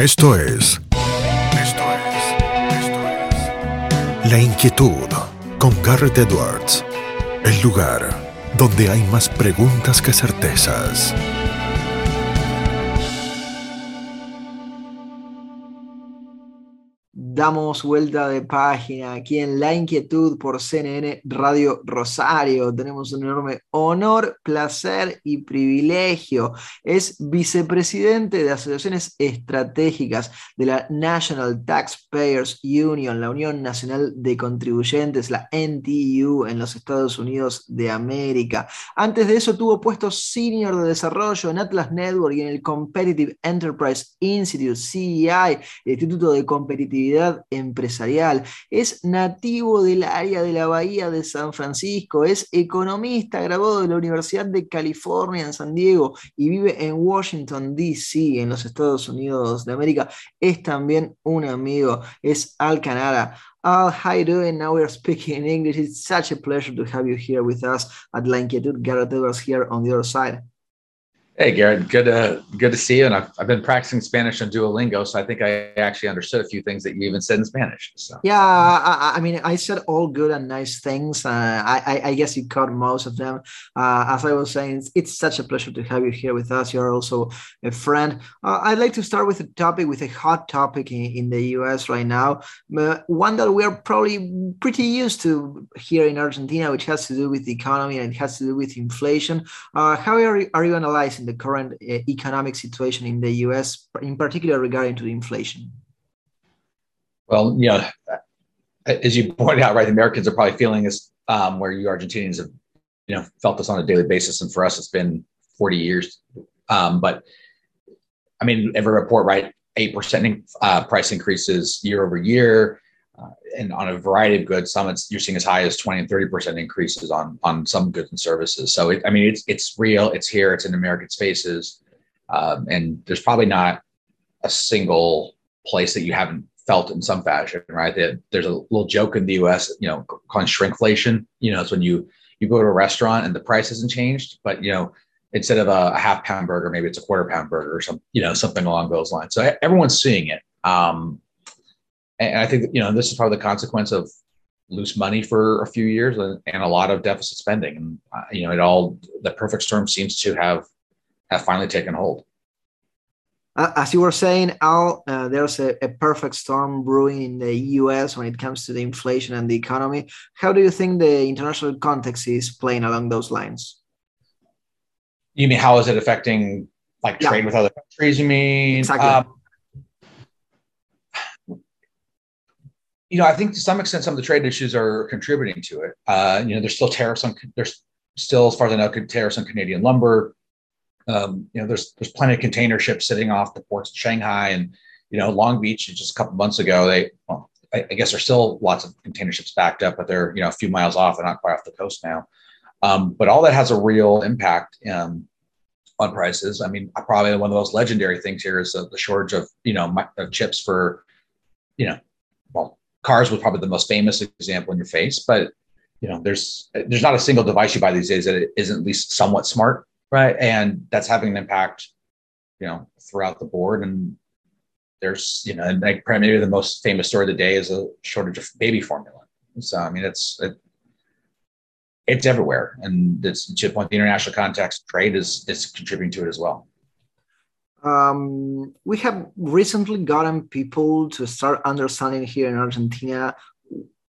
Esto es. Esto es. Esto es. La inquietud con Garrett Edwards. El lugar donde hay más preguntas que certezas. Damos vuelta de página aquí en La Inquietud por CNN Radio Rosario. Tenemos un enorme honor, placer y privilegio. Es vicepresidente de Asociaciones Estratégicas de la National Taxpayers Union, la Unión Nacional de Contribuyentes, la NTU en los Estados Unidos de América. Antes de eso tuvo puestos senior de desarrollo en Atlas Network y en el Competitive Enterprise Institute, CEI, el Instituto de Competitividad empresarial, es nativo del área de la Bahía de San Francisco, es economista graduado de la Universidad de California en San Diego y vive en Washington, D.C., en los Estados Unidos de América. Es también un amigo, es Al Canara. Al, how you doing? Now we are speaking in English. It's such a pleasure to have you here with us at La Inquietud. Garrett Edwards here on the other side. Hey, Garret, good to good to see you. And I've, I've been practicing Spanish on Duolingo, so I think I actually understood a few things that you even said in Spanish. So yeah, I, I mean, I said all good and nice things. Uh, I, I guess you caught most of them. Uh, as I was saying, it's, it's, such a pleasure to have you here with us. You're also a friend. Uh, I'd like to start with a topic, with a hot topic in, in the U.S. right now, uh, one that we are probably pretty used to here in Argentina, which has to do with the economy and it has to do with inflation. Uh, how are you, are you analyzing? The current uh, economic situation in the US, in particular regarding to inflation? Well, you know, as you pointed out, right, the Americans are probably feeling this um, where you Argentinians have, you know, felt this on a daily basis. And for us, it's been 40 years. Um, but I mean, every report, right, 8% uh, price increases year over year uh, and on a variety of goods. Some it's, you're seeing as high as 20 and 30 percent increases on on some goods and services. So it, I mean, it's it's real. It's here. It's in American spaces, um, and there's probably not a single place that you haven't felt in some fashion, right? There's a little joke in the U.S. You know, called shrinkflation. You know, it's when you you go to a restaurant and the price hasn't changed, but you know instead of a, a, half pound burger, maybe it's a quarter pound burger or some, you know, something along those lines. So everyone's seeing it. Um, and I think you know this is probably the consequence of loose money for a few years and, and a lot of deficit spending, and uh, you know it all the perfect storm seems to have have finally taken hold. As you were saying, Al, uh, there's a, a, perfect storm brewing in the U.S. when it comes to the inflation and the economy. How do you think the international context is playing along those lines? You mean how is it affecting like yeah. trade with other countries? You mean exactly. Um, you know, I think to some extent, some of the trade issues are contributing to it. Uh, you know, there's still tariffs on there's still, as far as I know, tariffs on Canadian lumber. Um, you know, there's there's plenty of container ships sitting off the ports of Shanghai and you know Long Beach. Just a couple months ago, they well, I, I, guess there's still lots of container ships backed up, but they're you know a few miles off. They're not quite off the coast now. Um, but all that has a real impact um, on prices. I mean, probably one of the most legendary things here is uh, the shortage of you know of chips for you know well cars was probably the most famous example in your face, but you know, there's there's not a single device you buy these days that isn't at least somewhat smart, right? And that's having an impact, you know, throughout the board. And there's, you know, and like maybe the most famous story of the day is a shortage of baby formula. So I mean, it's it, it's everywhere, and it's to point the international context, trade is is contributing to it as well. Um, we have recently gotten people to start understanding here in Argentina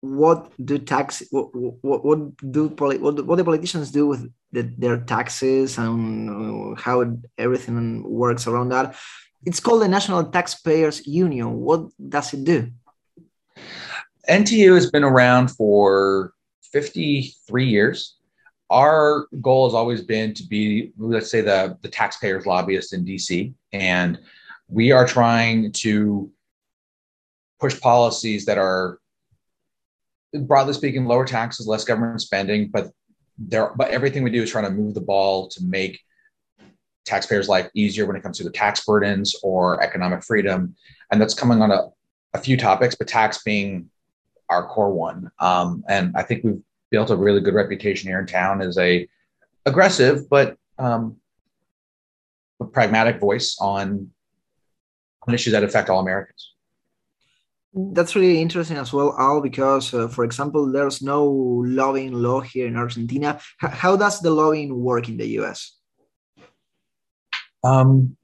what do tax what, what, what do what, what the politicians do with the, their taxes and how everything works around that. It's called the National Taxpayers Union. What does it do? NTU has been around for 53 years our goal has always been to be, let's say, the, the taxpayers lobbyist in DC. And we are trying to push policies that are, broadly speaking, lower taxes, less government spending, but there, but everything we do is trying to move the ball to make taxpayers' life easier when it comes to the tax burdens or economic freedom. And that's coming on a, a few topics, but tax being our core one. Um, and I think we've built a really good reputation here in town as a aggressive but um, a pragmatic voice on on issues that affect all Americans. That's really interesting as well, Al, because, uh, for example, there's no lobbying law here in Argentina. H- how does the lobbying work in the US? Um,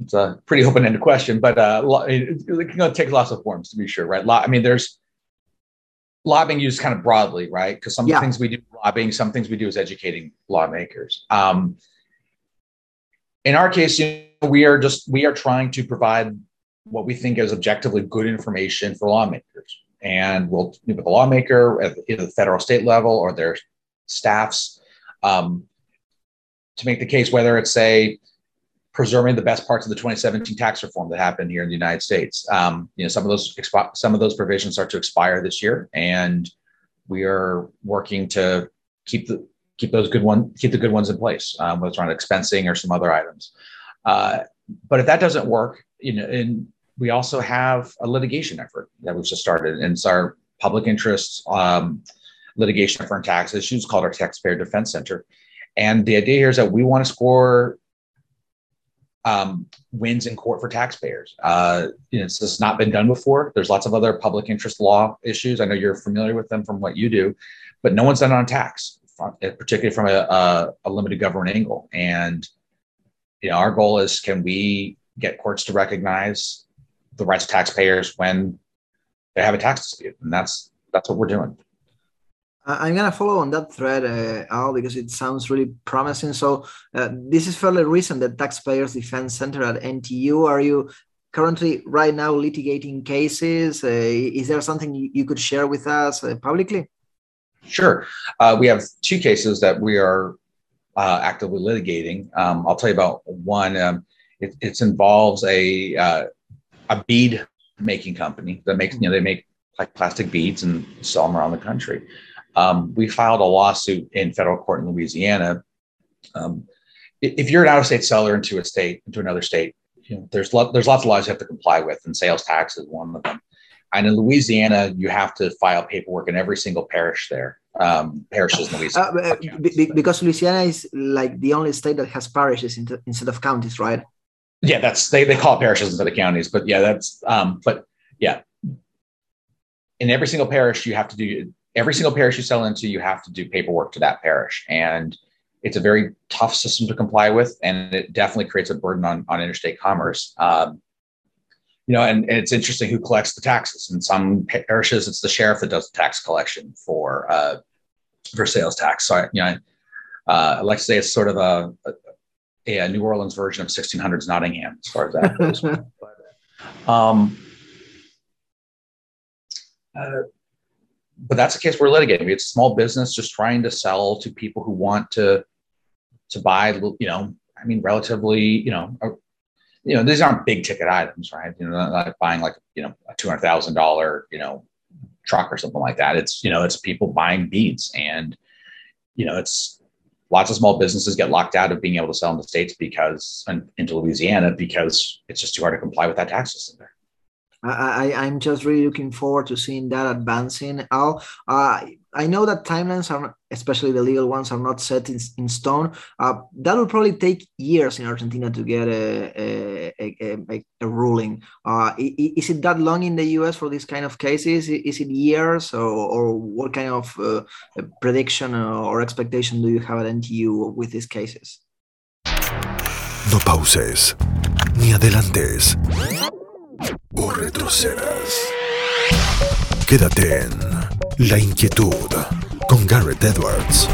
it's a pretty open-ended question, but uh, it, it can take lots of forms to be sure, right? I mean, there's lobbying used kind of broadly, right? Because some yeah. things we do lobbying, some things we do is educating lawmakers. Um, in our case, you know, we are just we are trying to provide what we think is objectively good information for lawmakers, and we'll meet with the lawmaker at either the federal, state level, or their staffs um, to make the case whether it's say preserving the best parts of the 2017 tax reform that happened here in the United States. Um, you know, some of those expi- some of those provisions start to expire this year, and we are working to keep the keep those good one keep the good ones in place, um, whether it's around expensing or some other items. Uh, but if that doesn't work, you know, and we also have a litigation effort that we've just started, and it's our public interest um, litigation effort on tax issues called our Taxpayer Defense Center. And the idea here is that we want to score um, wins in court for taxpayers. Uh, you know, this has not been done before. There's lots of other public interest law issues. I know you're familiar with them from what you do, but no one's done it on tax, particularly from a, a, a limited government angle. And you know, our goal is can we get courts to recognize the rights of taxpayers when they have a tax dispute, and that's that's what we're doing. I'm gonna follow on that thread, uh, Al, because it sounds really promising. So uh, this is fairly recent. The Taxpayers Defense Center at NTU. Are you currently right now litigating cases? Uh, is there something you, could share with us uh, publicly? Sure. Uh, we have two cases that we are uh, actively litigating. Um, I'll tell you about one. Um, it, it, involves a a bead making company that makes you know they make like plastic beads and sell them around the country. Um, we filed a lawsuit in federal court in Louisiana. Um, if you're an out-of-state seller into a state, into another state, you know, there's lo- there's lots of laws you have to comply with, and sales tax is one of them. And in Louisiana, you have to file paperwork in every single parish there. Um, parishes in Louisiana. Uh, be, because Louisiana is like the only state that has parishes instead of counties, right? Yeah, that's they, they call it parishes instead of counties, but yeah, that's um, but yeah. In every single parish, you have to do every single parish you sell into, you have to do paperwork to that parish. And it's a very tough system to comply with, and it definitely creates a burden on, on interstate commerce. Um, you know, and, and, it's interesting who collects the taxes. In some parishes, it's the sheriff that does the tax collection for uh, for sales tax. So, I, you know, uh, I like to say it's sort of a, a, a, New Orleans version of 1600s Nottingham, as far as that goes. but, um, uh, but that's the case we're litigating. It's a small business just trying to sell to people who want to to buy. You know, I mean, relatively. You know, a, you know, these aren't big ticket items, right? You know, not like buying like you know a two hundred thousand dollar you know truck or something like that. It's you know, it's people buying beads, and you know, it's lots of small businesses get locked out of being able to sell in the states because and into Louisiana because it's just too hard to comply with that tax system there. I, I'm just really looking forward to seeing that advancing. Al, uh, I know that timelines are, especially the legal ones, are not set in, in stone. Uh, that will probably take years in Argentina to get a, a, a, a ruling. Uh, is it that long in the US for these kind of cases? Is it years, or, or what kind of uh, prediction or expectation do you have at NTU with these cases? No pauses, ni adelantes o retrocedas. Quédate en La Inquietud con Garret Edwards.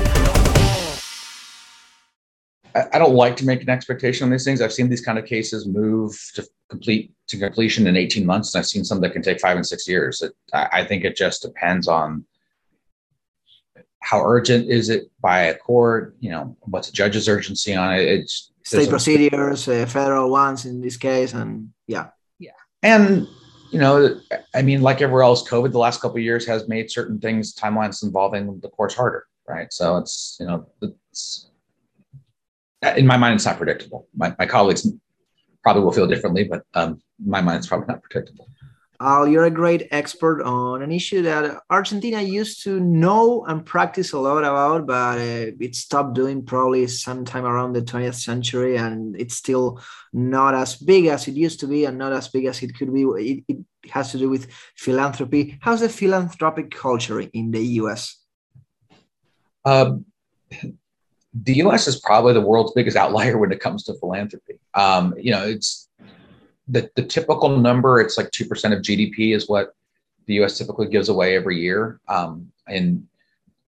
I don't like to make an expectation on these things. I've seen these kind of cases move to complete to completion in 18 months, and I've seen some that can take five and six years. It, I think it just depends on how urgent is it by a court. You know, what's the judge's urgency on it? It's state procedures, uh, federal ones in this case, and yeah and you know, I mean, like everywhere else, COVID the last couple years has made certain things timelines involving the courts harder, right? So it's you know, it's in my mind, it's not predictable. My, my colleagues probably will feel differently, but um, my mind, probably not predictable. Al, you're a great expert on an issue that Argentina used to know and practice a lot about, but uh, it stopped doing probably sometime around the 20th century, and it's still not as big as it used to be and not as big as it could be. It, it has to do with philanthropy. How's the philanthropic culture in the US? Um, the US is probably the world's biggest outlier when it comes to philanthropy. Um, you know, it's the, the typical number, it's like 2% of GDP is what the US typically gives away every year. Um, and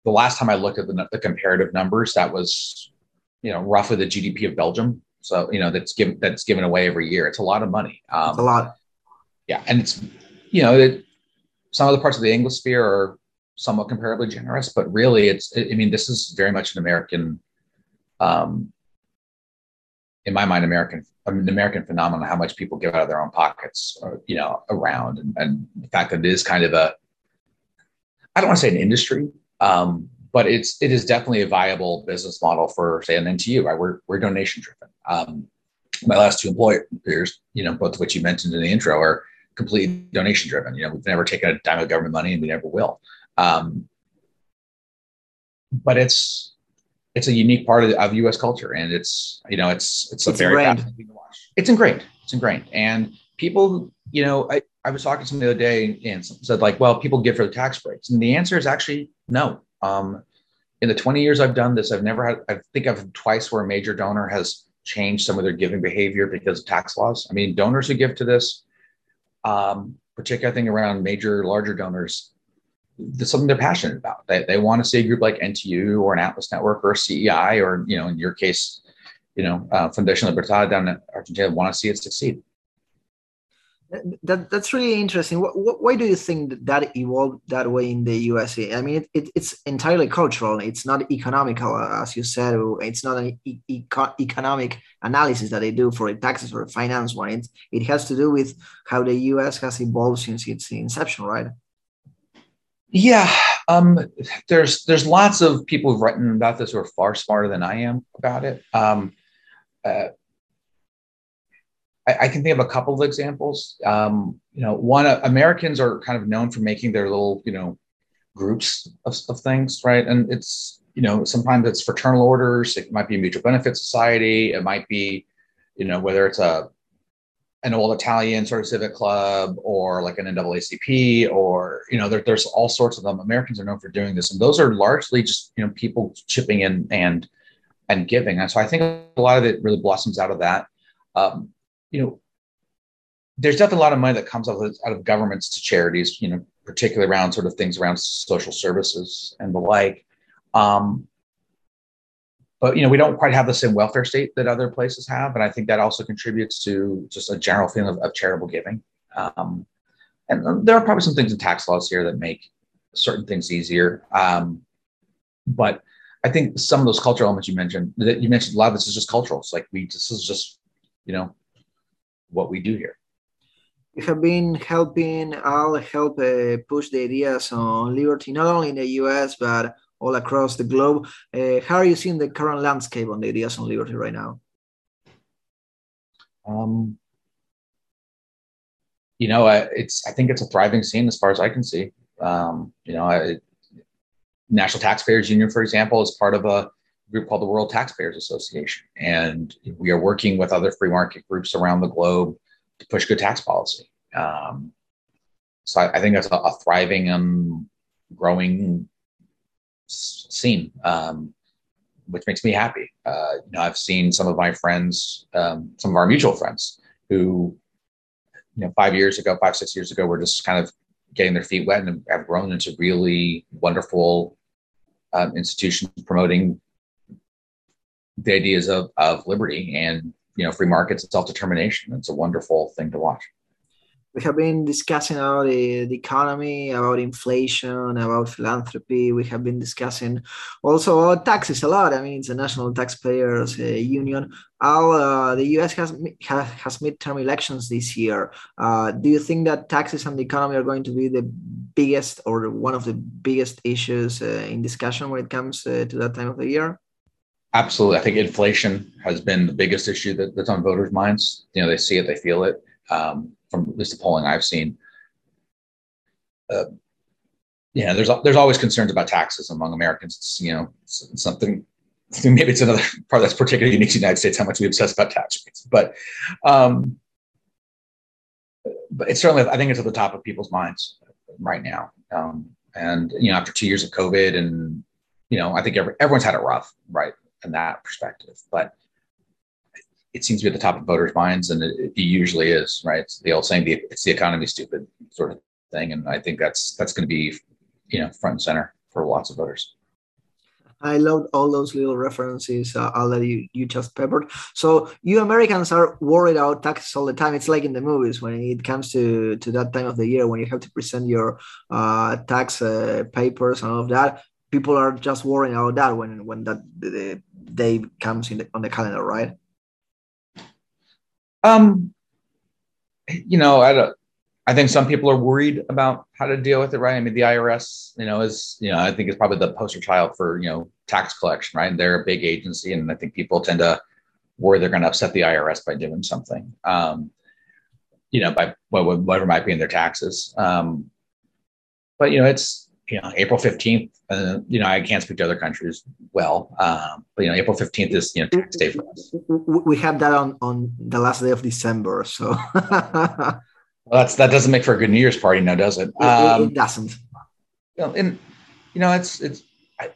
the last time I looked at the, the, comparative numbers, that was, you know, roughly the GDP of Belgium. So, you know, that's given, that's given away every year. It's a lot of money. Um, a lot. Yeah. And it's, you know, it, some of the parts of the English sphere are somewhat comparably generous, but really it's, I mean, this is very much an American, um, in my mind, American an American phenomenon how much people give out of their own pockets, or, you know, around, and, and, the fact that it is kind of a, I don't want to say an industry, um, but it's it is definitely a viable business model for say an NTU. Right, we're we're donation driven. Um, my last two employers, you know, both of which you mentioned in the intro, are completely donation driven. You know, we've never taken a dime of government money, and we never will. Um, but it's it's a unique part of, of U.S. culture, and it's you know it's it's, it's a very ingrained. thing to watch. It's ingrained. It's ingrained, and people, you know, I, I was talking to somebody the other day and said like, well, people give for the tax breaks, and the answer is actually no. Um, in the 20 years I've done this, I've never had. I think I've twice where a major donor has changed some of their giving behavior because of tax laws. I mean, donors who give to this, um, particularly I think around major larger donors, something they're passionate about. They, they want to see a group like NTU or an Atlas Network or CEI or, you know, in your case, you know, uh, Fundación Libertad down in Argentina want to see it succeed. That, that's really interesting. What, what, why do you think that, evolved that way in the USA? I mean, it, it, it's entirely cultural. It's not economical, as you said. It's not an e- eco- economic analysis that they do for a taxes or a finance one. It, it has to do with how the US has evolved since its inception, right? Yeah, um, there's there's lots of people who've written about this who are far smarter than I am about it. Um, uh, I, I, can think of a couple of examples. Um, you know, one uh, Americans are kind of known for making their little you know groups of, of things, right? And it's you know sometimes it's fraternal orders. It might be a mutual benefit society. It might be you know whether it's a an old Italian sort of civic club or like an NAACP or you know there, there's all sorts of them. Americans are known for doing this, and those are largely just you know people chipping in and and giving. And so I think a lot of it really blossoms out of that. Um, you know, there's definitely a lot of money that comes out of, out of governments to charities. You know, particularly around sort of things around social services and the like. Um, but you know we don't quite have the same welfare state that other places have and i think that also contributes to just a general feeling of, of charitable giving. Um, and there are probably some things in tax laws here that make certain things easier. Um, but i think some of those cultural elements you mentioned that you mentioned a lot of this is just cultural. It's like we this is just you know what we do here. We have been helping i'll help uh, push the ideas on liberty not only in the us but all across the globe. Uh, how are you seeing the current landscape on the ideas on liberty right now? Um, you know, I, it's I think it's a thriving scene as far as I can see. Um, you know, I, National Taxpayers Union, for example, is part of a group called the World Taxpayers Association, and we are working with other free market groups around the globe to push good tax policy. Um, so I, I, think that's a, a thriving and growing scene, um, which makes me happy. Uh, you know, I've seen some of my friends, um, some of our mutual friends, who, you know, five years ago, five six years ago, were just kind of getting their feet wet and have grown into really wonderful um, institutions promoting the ideas of, of liberty and you know free markets and self-determination it's a wonderful thing to watch we have been discussing about the, the, economy, about inflation, about philanthropy. We have been discussing also taxes a lot. I mean, it's a national taxpayers uh, union. All uh, the U.S. has has midterm elections this year. Uh, do you think that taxes and the economy are going to be the biggest or one of the biggest issues uh, in discussion when it comes uh, to that time of the year? Absolutely, I think inflation has been the biggest issue that, that's on voters' minds. You know, they see it, they feel it. Um, from at least the polling I've seen. uh, yeah, there's there's always concerns about taxes among Americans. It's, you know, something. Maybe it's another part that's particularly unique to the United States how much we obsess about tax rates, but um, but it's certainly I think it's at the top of people's minds right now. Um, and you know, after two years of COVID, and you know, I think every, everyone's had it rough, right, in that perspective. But it seems to be at the top of voters' minds, and it, it usually is, right? It's the old saying, the, "It's the economy, stupid," sort of thing. And I think that's that's going to be, you know, front and center for lots of voters. I love all those little references, uh, all that you, you just peppered. So you Americans are worried about taxes all the time. It's like in the movies when it comes to, to that time of the year when you have to present your uh, tax uh, papers and all of that. People are just worrying about that when when that day comes in the, on the calendar, right? Um, you know, I don't. I think some people are worried about how to deal with it, right? I mean, the IRS, you know, is you know, I think is probably the poster child for you know tax collection, right? They're a big agency, and I think people tend to worry they're going to upset the IRS by doing something, um, you know, by whatever might be in their taxes. Um, but you know, it's you know April fifteenth. Uh, you know, I can't speak to other countries well, um, but you know, April fifteenth is you know tax day for us. We have that on on the last day of December, so. Well, that's that doesn't make for a good New Year's party, now does it? It, um, it doesn't. You know, and you know, it's it's I,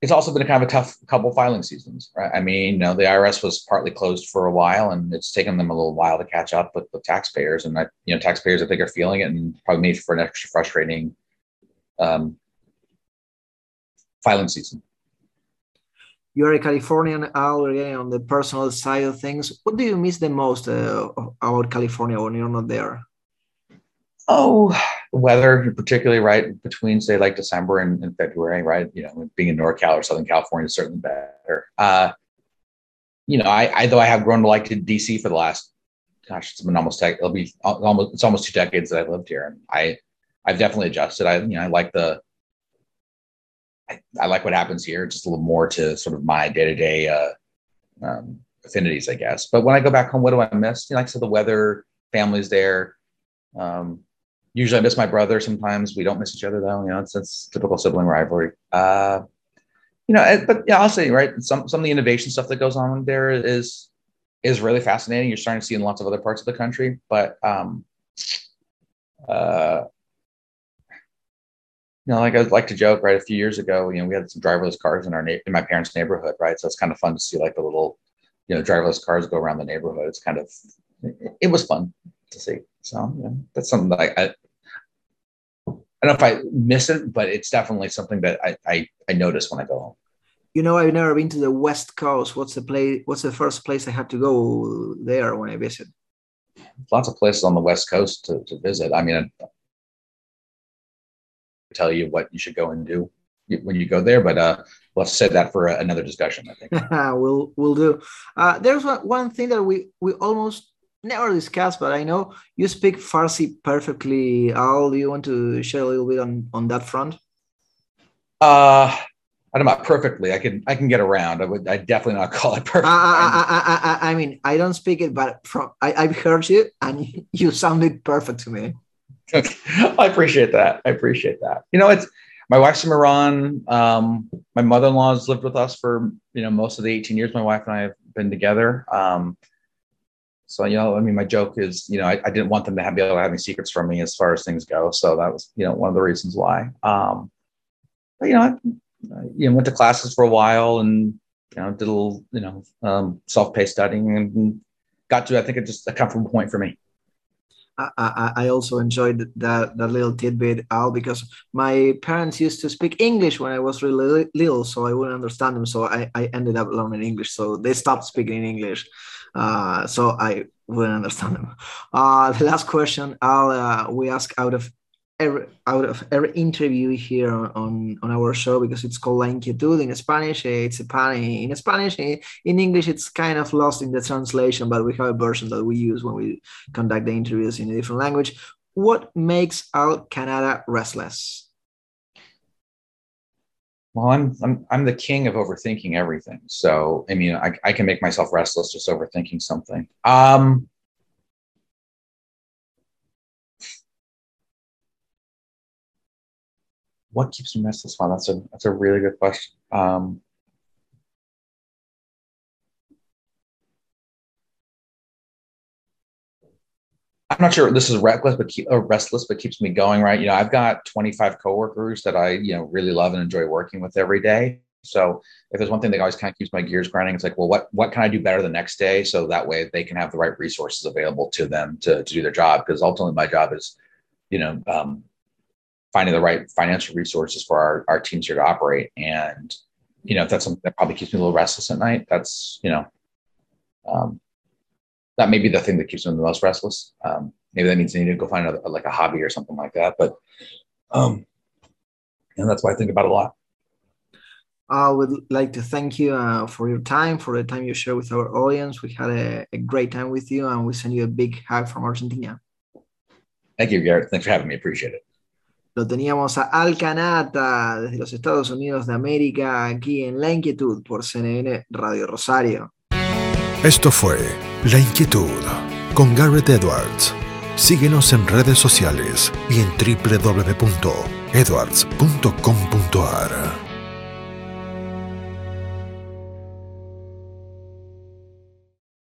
it's also been a kind of a tough couple filing seasons, right? I mean, you know, the IRS was partly closed for a while, and it's taken them a little while to catch up with the taxpayers, and I, you know, taxpayers I think are feeling it, and probably made for an extra frustrating um, filing season you're a Californian already on the personal side of things. What do you miss the most uh, about California when you're not there? Oh, weather, particularly right between say like December and, and, February, right? You know, being in NorCal or Southern California is certainly better. Uh, you know, I, I though I have grown to like to DC for the last, gosh, it's been almost it'll be almost it's almost two decades that I've lived here, and I I've definitely adjusted. I you know I like the I, I, like what happens here, just a little more to sort of my day to day affinities, I guess. But when I go back home, what do I miss? You know, like I said, the weather, family's there. Um, usually I miss my brother sometimes. We don't miss each other though. You know, it's, it's typical sibling rivalry. Uh, you know, but yeah, I'll say, right. Some, some of the innovation stuff that goes on there is, is really fascinating. You're starting to see in lots of other parts of the country, but, um, uh, you know, like I like to joke, right? A few years ago, you know, we had some driverless cars in our na- in my parents' neighborhood, right? So it's kind of fun to see like the little, you know, driverless cars go around the neighborhood. It's kind of, it, it was fun to see. So yeah, that's something that I, I, I don't know if I miss it, but it's definitely something that I, I, I notice when I go home. You know, I've never been to the West Coast. What's the place? What's the first place I have to go there when I visit? Lots of places on the West Coast to, to visit. I mean, tell you what you should go and do when you go there. But uh, let's set that for another discussion. I think we'll we'll do. Uh, there's one, one thing that we we almost never discuss, but I know you speak Farsi perfectly. Al, do you want to share a little bit on on that front? Uh, I don't know perfectly. I can I can get around. I would I definitely not call it perfect. I, I, I, I, mean I don't speak it, but from I, I've heard you and you sounded perfect to me. I appreciate that. I appreciate that. You know, it's my wife's from Iran. Um, my mother-in-law has lived with us for you know most of the 18 years my wife and I have been together. Um, so you know, I mean, my joke is, you know, I, I, didn't want them to have be able to have any secrets from me as far as things go. So that was, you know, one of the reasons why. Um, but you know, I, you know, went to classes for a while and you know, did a little, you know, um, self-paced studying and got to, I think, it just a comfortable point for me. I, I also enjoyed that that little tidbit, Al, because my parents used to speak English when I was really little, so I wouldn't understand them. So I, I ended up learning English. So they stopped speaking English, uh, so I wouldn't understand them. Uh, the last question, Al, uh, we ask out of every out of every interview here on, on our show because it's called La Inquietud in Spanish. It's a pan in Spanish. In English, it's kind of lost in the translation, but we have a version that we use when we conduct the interviews in a different language. What makes Al Canata restless? Well, I'm, I'm I'm the king of overthinking everything. So I mean, I, I can make myself restless just overthinking something. Um, what keeps me restless? Wow, that's a that's a really good question. Um, I'm not sure this is reckless, but keep, uh, restless, but keeps me going. Right? You know, I've got 25 coworkers that I you know really love and enjoy working with every day. So if there's one thing that always kind of keeps my gears grinding, it's like, well, what what can I do better the next day so that way they can have the right resources available to them to, to do their job? Because ultimately, my job is, you know, um, finding the right financial resources for our, our teams here to operate. And you know, if that's something that probably keeps me a little restless at night, that's you know, um, that may be the thing that keeps me the most restless. Um, maybe that means I need to go find a, like a hobby or something like that. But um, and that's why I think about a lot. I would like to thank you uh, for your time, for the time you share with our audience. We had a, a, great time with you, and we send you a big hug from Argentina. Thank you, Garret. Thanks for having me. Appreciate it. Lo teníamos a Alcanata desde los Estados Unidos de América, aquí en La Inquietud por CNN Radio Rosario. Esto fue La Inquietud con Garrett Edwards. Síguenos en redes sociales y en www.edwards.com.ar.